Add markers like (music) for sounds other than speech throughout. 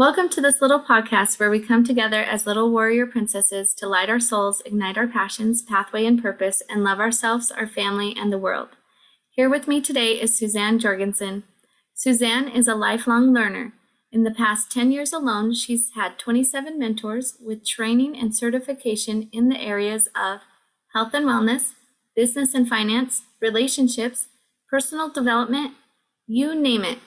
Welcome to this little podcast where we come together as little warrior princesses to light our souls, ignite our passions, pathway, and purpose, and love ourselves, our family, and the world. Here with me today is Suzanne Jorgensen. Suzanne is a lifelong learner. In the past 10 years alone, she's had 27 mentors with training and certification in the areas of health and wellness, business and finance, relationships, personal development, you name it.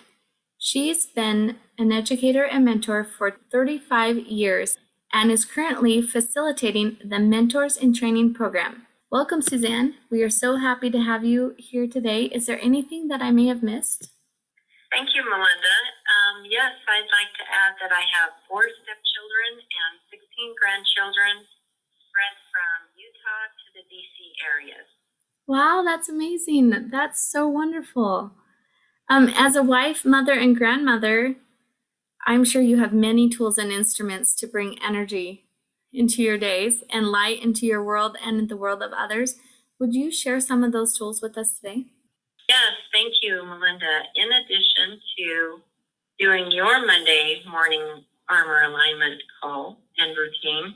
She's been an educator and mentor for 35 years and is currently facilitating the Mentors in Training program. Welcome, Suzanne. We are so happy to have you here today. Is there anything that I may have missed? Thank you, Melinda. Um, yes, I'd like to add that I have four stepchildren and 16 grandchildren spread from Utah to the DC areas. Wow, that's amazing. That's so wonderful. Um, as a wife, mother, and grandmother, I'm sure you have many tools and instruments to bring energy into your days and light into your world and the world of others. Would you share some of those tools with us today? Yes, thank you, Melinda. In addition to doing your Monday morning armor alignment call and routine,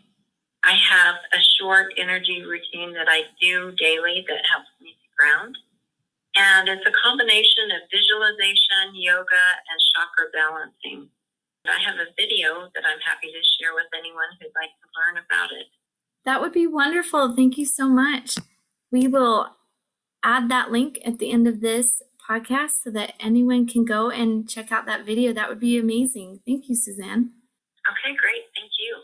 I have a short energy routine that I do daily that helps me to ground. And it's a combination of visualization, yoga, and chakra balancing. I have a video that I'm happy to share with anyone who'd like to learn about it. That would be wonderful. Thank you so much. We will add that link at the end of this podcast so that anyone can go and check out that video. That would be amazing. Thank you, Suzanne. Okay, great. Thank you.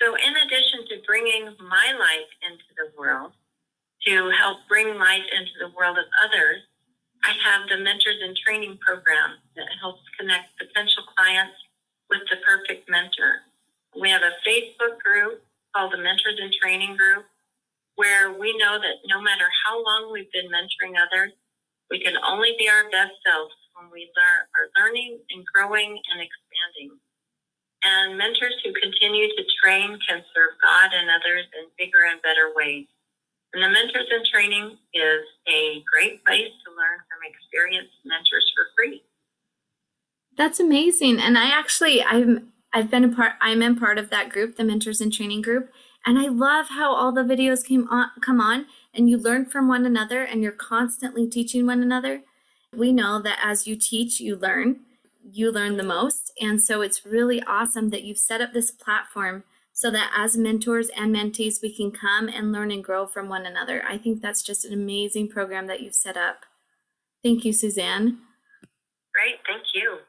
So, in addition to bringing my life into the world, to help bring life into the world of others, I have the Mentors and Training program that helps connect potential clients with the perfect mentor. We have a Facebook group called the Mentors and Training Group where we know that no matter how long we've been mentoring others, we can only be our best selves when we are learning and growing and expanding. And mentors who continue to train can serve God and others in bigger and better ways. And the Mentors in Training is a great place to learn from experienced mentors for free. That's amazing. And I actually I'm I've been a part I'm in part of that group, the Mentors in Training group, and I love how all the videos came on come on and you learn from one another and you're constantly teaching one another. We know that as you teach, you learn. You learn the most. And so it's really awesome that you've set up this platform so that as mentors and mentees, we can come and learn and grow from one another. I think that's just an amazing program that you've set up. Thank you, Suzanne. Great, thank you.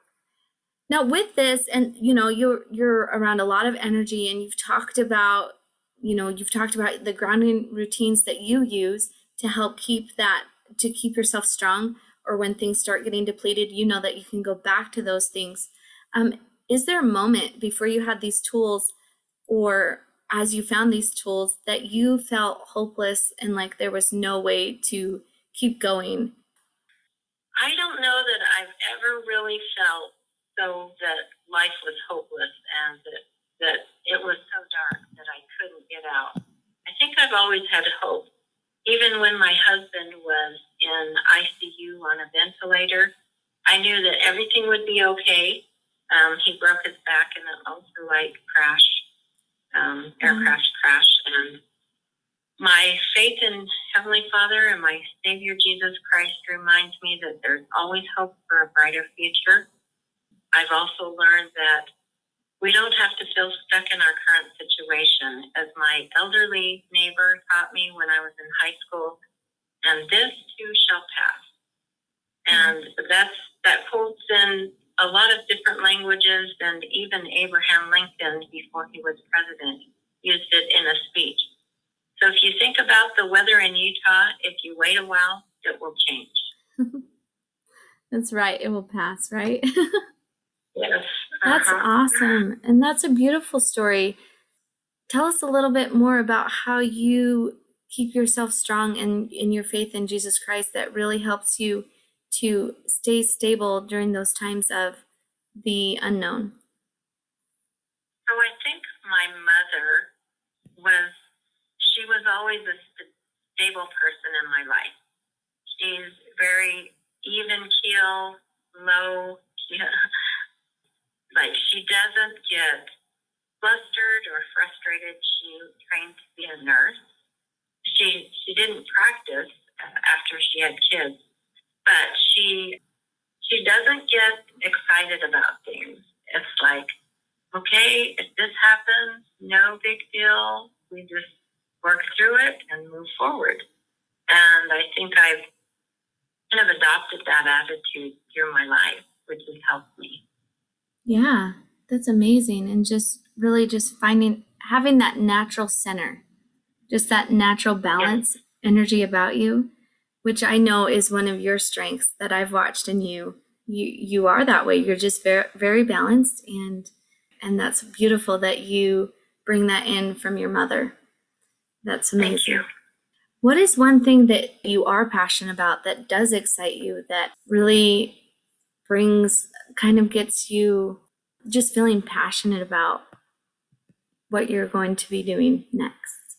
Now, with this, and you know, you're you're around a lot of energy, and you've talked about, you know, you've talked about the grounding routines that you use to help keep that to keep yourself strong, or when things start getting depleted, you know that you can go back to those things. Um, is there a moment before you had these tools or as you found these tools that you felt hopeless and like there was no way to keep going? I don't know that I've ever really felt so that life was hopeless and that, that it was so dark that I couldn't get out. I think I've always had hope. Even when my husband was in ICU on a ventilator, I knew that everything would be okay. Um, he broke his back in an ultralight crash um, aircraft mm-hmm. crash. And my faith in Heavenly Father and my Savior Jesus Christ reminds me that there's always hope for a brighter future. I've also learned that we don't have to feel stuck in our current situation. As my elderly neighbor taught me when I was in high school, and this too shall pass. And that's that quote's in a lot of different languages, and even Abraham Lincoln, before he was president, used it in a speech. So if you think about the weather in Utah, if you wait a while, it will change. (laughs) that's right. It will pass, right? (laughs) yes. That's uh-huh. awesome. And that's a beautiful story. Tell us a little bit more about how you keep yourself strong in, in your faith in Jesus Christ that really helps you to stay stable during those times of the unknown? So I think my mother was, she was always a stable person in my life. She's very even keel, low, yeah. (laughs) like she doesn't get flustered or frustrated. She trained to be a nurse. She she didn't practice after she had kids, but she she doesn't get excited about things. It's like, okay, if this happens, no big deal. We just work through it and move forward. And I think I've kind of adopted that attitude through my life, which has helped me. Yeah, that's amazing. And just really just finding, having that natural center, just that natural balance energy about you, which I know is one of your strengths that I've watched in you. You, you are that way. You're just very, very balanced and, and that's beautiful that you bring that in from your mother. That's amazing. Thank you. What is one thing that you are passionate about that does excite you, that really brings, kind of gets you just feeling passionate about what you're going to be doing next?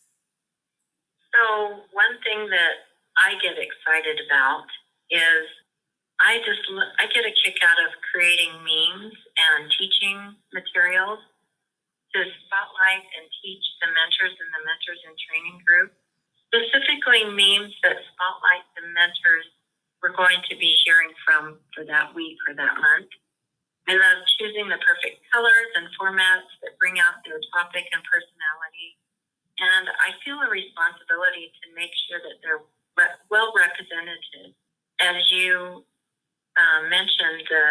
So, one thing that I get excited about is I just I get a kick out of creating memes and teaching materials to spotlight and teach the mentors and the mentors in training group, specifically memes that spotlight the mentors we're going to be hearing from for that week or that month. I love choosing the perfect colors and formats that bring out their topic and personality. And I feel a responsibility to make sure that they're re- well represented. As you uh, mentioned, the,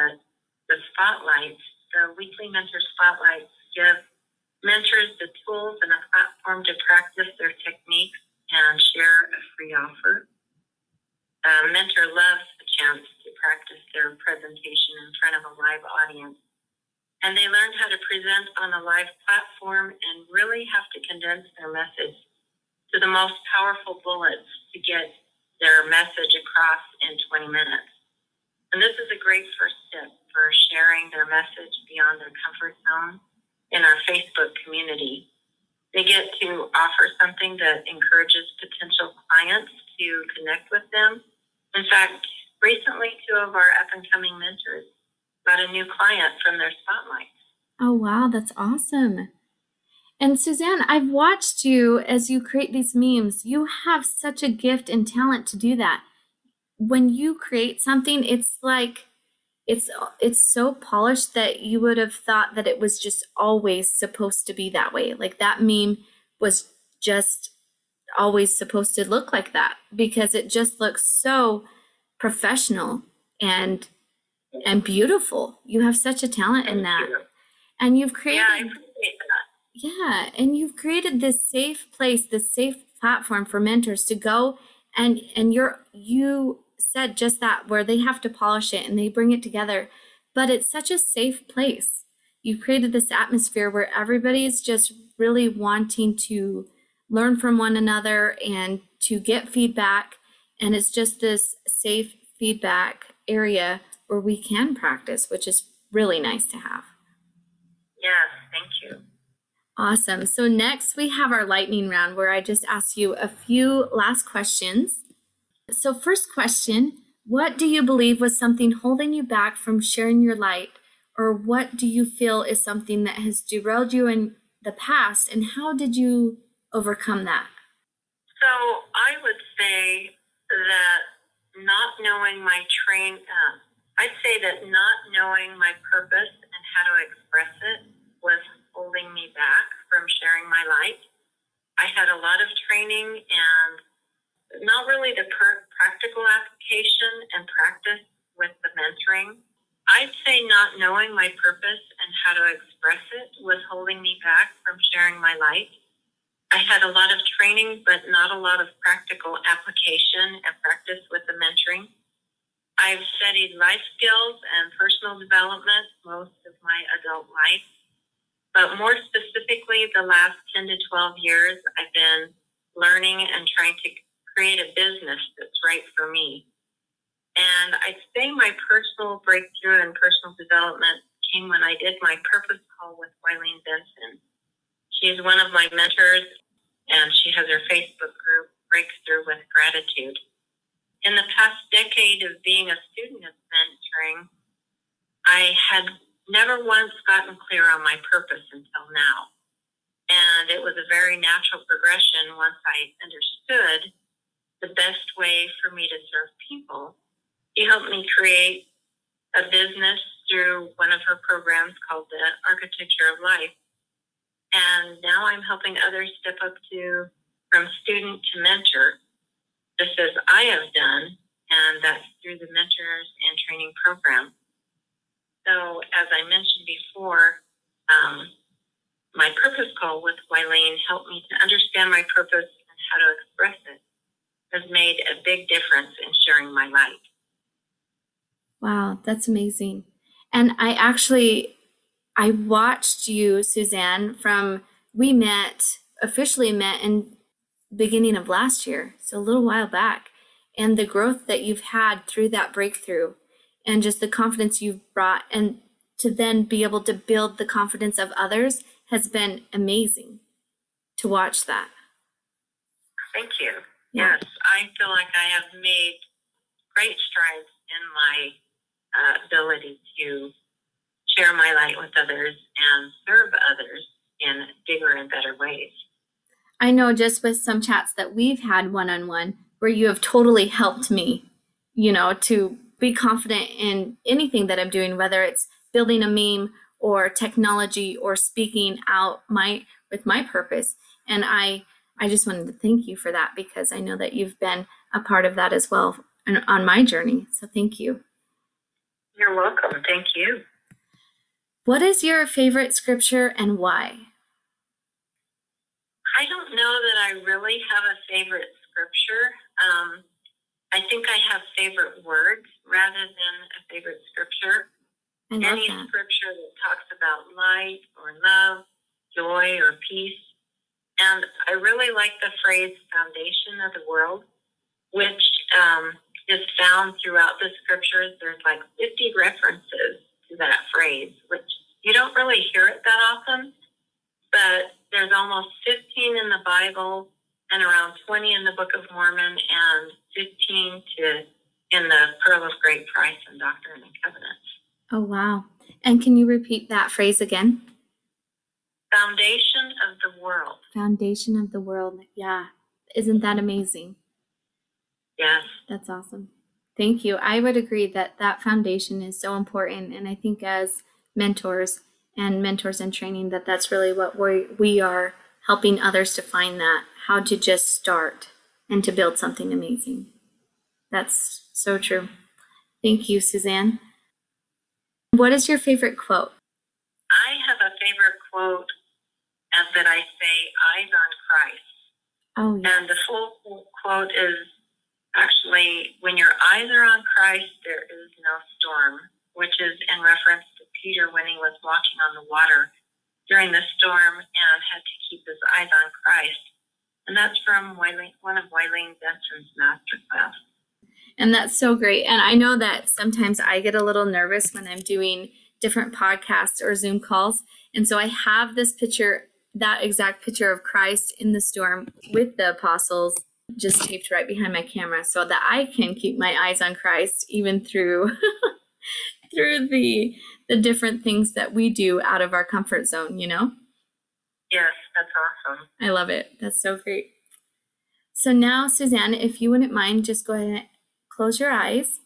the spotlights, the weekly mentor spotlights give mentors the tools and a platform to practice their techniques and share a free offer. A mentor loves the chance to practice their presentation in front of a live audience. And they learn how to present on a live platform and really have to condense their message to the most powerful bullets to get their message across in 20 minutes. And this is a great first step for sharing their message beyond their comfort zone in our Facebook community. They get to offer something that encourages potential clients to connect with them. In fact, recently, two of our up and coming mentors got a new client from their spotlight. Oh, wow, that's awesome. And Suzanne, I've watched you as you create these memes. You have such a gift and talent to do that. When you create something, it's like it's it's so polished that you would have thought that it was just always supposed to be that way. Like that meme was just always supposed to look like that because it just looks so professional and and beautiful. You have such a talent in that. And you've created yeah, yeah, and you've created this safe place, this safe platform for mentors to go and and you're you said just that, where they have to polish it and they bring it together. But it's such a safe place. You created this atmosphere where everybody is just really wanting to learn from one another and to get feedback. And it's just this safe feedback area where we can practice, which is really nice to have. Yes, thank you. Awesome. So, next we have our lightning round where I just ask you a few last questions. So, first question What do you believe was something holding you back from sharing your light? Or what do you feel is something that has derailed you in the past? And how did you overcome that? So, I would say that not knowing my train, uh, I'd say that not knowing my purpose and how to express it was holding me back from sharing my light. I had a lot of training and not really the per- practical application and practice with the mentoring. I'd say not knowing my purpose and how to express it was holding me back from sharing my light. I had a lot of training, but not a lot of practical application and practice with the mentoring. I've studied life skills and personal development most of my adult life, but more specifically, the last 10 to 12 years, I've been learning and trying to create a business that's right for me. And I'd say my personal breakthrough and personal development came when I did my purpose call with Wileen Benson. She's one of my mentors, and she has her Facebook group, Breakthrough with Gratitude. In the past decade of being a student of mentoring, I had never once gotten clear on my purpose until now. And it was a very natural progression once I understood the best way for me to serve people. He helped me create a business through one of her programs called the Architecture of Life. And now I'm helping others step up to from student to mentor, just as I have done, and that's through the Mentors and Training Program. So, as I mentioned before, um, my purpose call with Wileen helped me to understand my purpose and how to express it has made a big difference in sharing my light. Wow, that's amazing. And I actually I watched you, Suzanne, from we met officially met in beginning of last year, so a little while back, and the growth that you've had through that breakthrough and just the confidence you've brought and to then be able to build the confidence of others has been amazing to watch that. Thank you. Yeah. Yes, I feel like I have made great strides in my uh, ability to share my light with others and serve others in bigger and better ways. I know just with some chats that we've had one on one where you have totally helped me, you know, to be confident in anything that I'm doing, whether it's building a meme or technology or speaking out my with my purpose. And I I just wanted to thank you for that because I know that you've been a part of that as well and on my journey. So thank you. You're welcome. Thank you. What is your favorite scripture and why? I don't know that I really have a favorite scripture. Um, I think I have favorite words rather than a favorite scripture. Any that. scripture that talks about light or love, joy or peace. And I really like the phrase foundation of the world, which um, is found throughout the scriptures. There's like 50 references to that phrase, which you don't really hear it that often, but there's almost 15 in the Bible and around 20 in the Book of Mormon and 15 to in the Pearl of Great Price and Doctrine and Covenants. Oh, wow. And can you repeat that phrase again? Foundation of the world. Foundation of the world. Yeah. Isn't that amazing? Yes. That's awesome. Thank you. I would agree that that foundation is so important. And I think as mentors and mentors in training, that that's really what we, we are helping others to find that, how to just start and to build something amazing. That's so true. Thank you, Suzanne. What is your favorite quote? I have a favorite quote and that I say, eyes on Christ. Oh, yes. And the full quote is actually, when your eyes are on Christ, there is no storm, which is in reference to Peter when he was walking on the water during the storm and had to keep his eyes on Christ. And that's from one of Wileen Benson's masterclass. And that's so great. And I know that sometimes I get a little nervous when I'm doing different podcasts or Zoom calls. And so I have this picture, that exact picture of Christ in the storm with the apostles just taped right behind my camera so that I can keep my eyes on Christ even through (laughs) through the the different things that we do out of our comfort zone, you know? Yes, that's awesome. I love it. That's so great. So now, Suzanne, if you wouldn't mind, just go ahead and close your eyes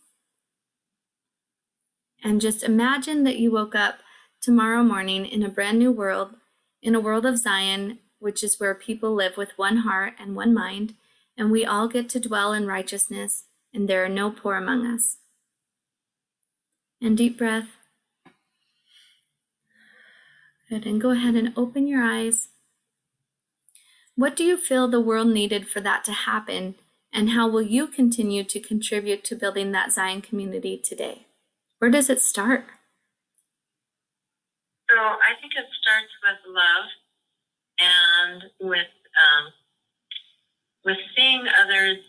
and just imagine that you woke up tomorrow morning in a brand new world, in a world of Zion, which is where people live with one heart and one mind, and we all get to dwell in righteousness, and there are no poor among us. And deep breath. Good. And go ahead and open your eyes. What do you feel the world needed for that to happen and how will you continue to contribute to building that Zion community today? Where does it start? So I think it starts with love and with um, with seeing others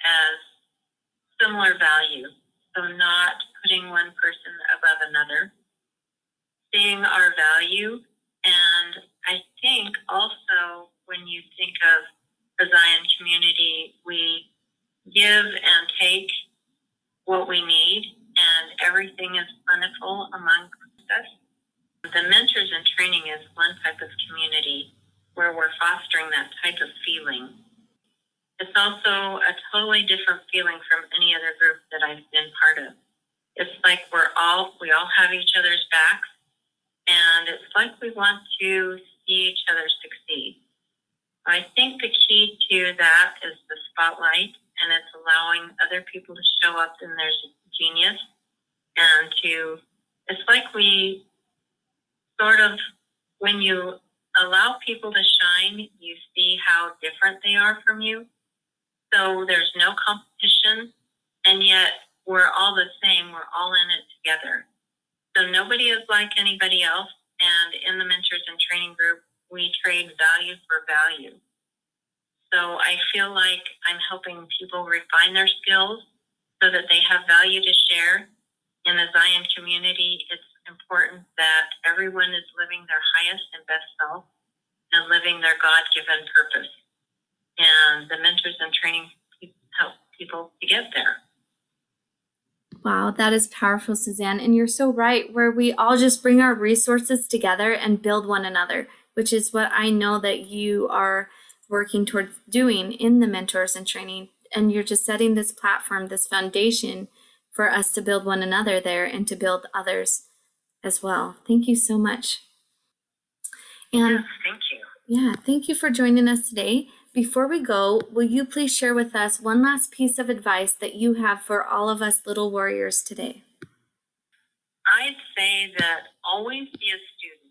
as similar value. So not putting one person above another, seeing our value. And I think also when you think of a Zion community, we give and take what we need, and everything is plentiful among us. The mentors and training is one type of community where we're fostering that type of feeling. It's also a totally different feeling from any other group that I've been part of. It's like we're all we all have each other's backs and it's like we want to see each other succeed. I think the key to that is the spotlight, and it's allowing other people to show up in their genius and to. It's like we sort of when you allow people to shine, you see how different they are from you. So there's no competition, and yet we're all the same. We're all in it together. So nobody is like anybody else. And in the mentors and training group, we trade value for value. So I feel like I'm helping people refine their skills so that they have value to share. In the Zion community, it's important that everyone is living their highest and best self and living their God given purpose. And the mentors and training help people to get there. Wow, that is powerful, Suzanne. And you're so right, where we all just bring our resources together and build one another, which is what I know that you are working towards doing in the mentors and training. And you're just setting this platform, this foundation for us to build one another there and to build others as well. Thank you so much. And yes, thank you. Yeah, thank you for joining us today. Before we go, will you please share with us one last piece of advice that you have for all of us little warriors today? I'd say that always be a student.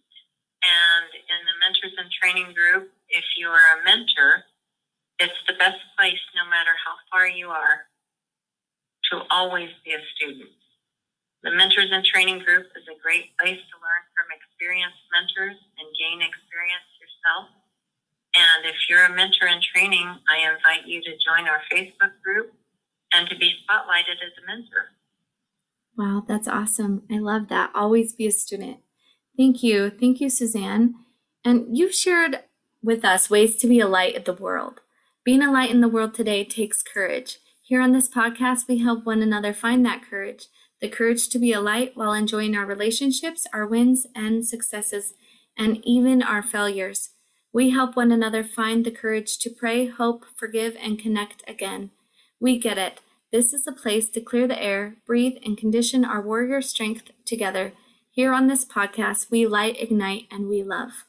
And in the Mentors and Training Group, if you are a mentor, it's the best place, no matter how far you are, to always be a student. The Mentors and Training Group is a great place to learn from experienced mentors and gain experience yourself. And if you're a mentor in training, I invite you to join our Facebook group and to be spotlighted as a mentor. Wow, that's awesome. I love that. Always be a student. Thank you. Thank you, Suzanne. And you've shared with us ways to be a light in the world. Being a light in the world today takes courage. Here on this podcast, we help one another find that courage the courage to be a light while enjoying our relationships, our wins and successes, and even our failures. We help one another find the courage to pray, hope, forgive, and connect again. We get it. This is a place to clear the air, breathe, and condition our warrior strength together. Here on this podcast, we light, ignite, and we love.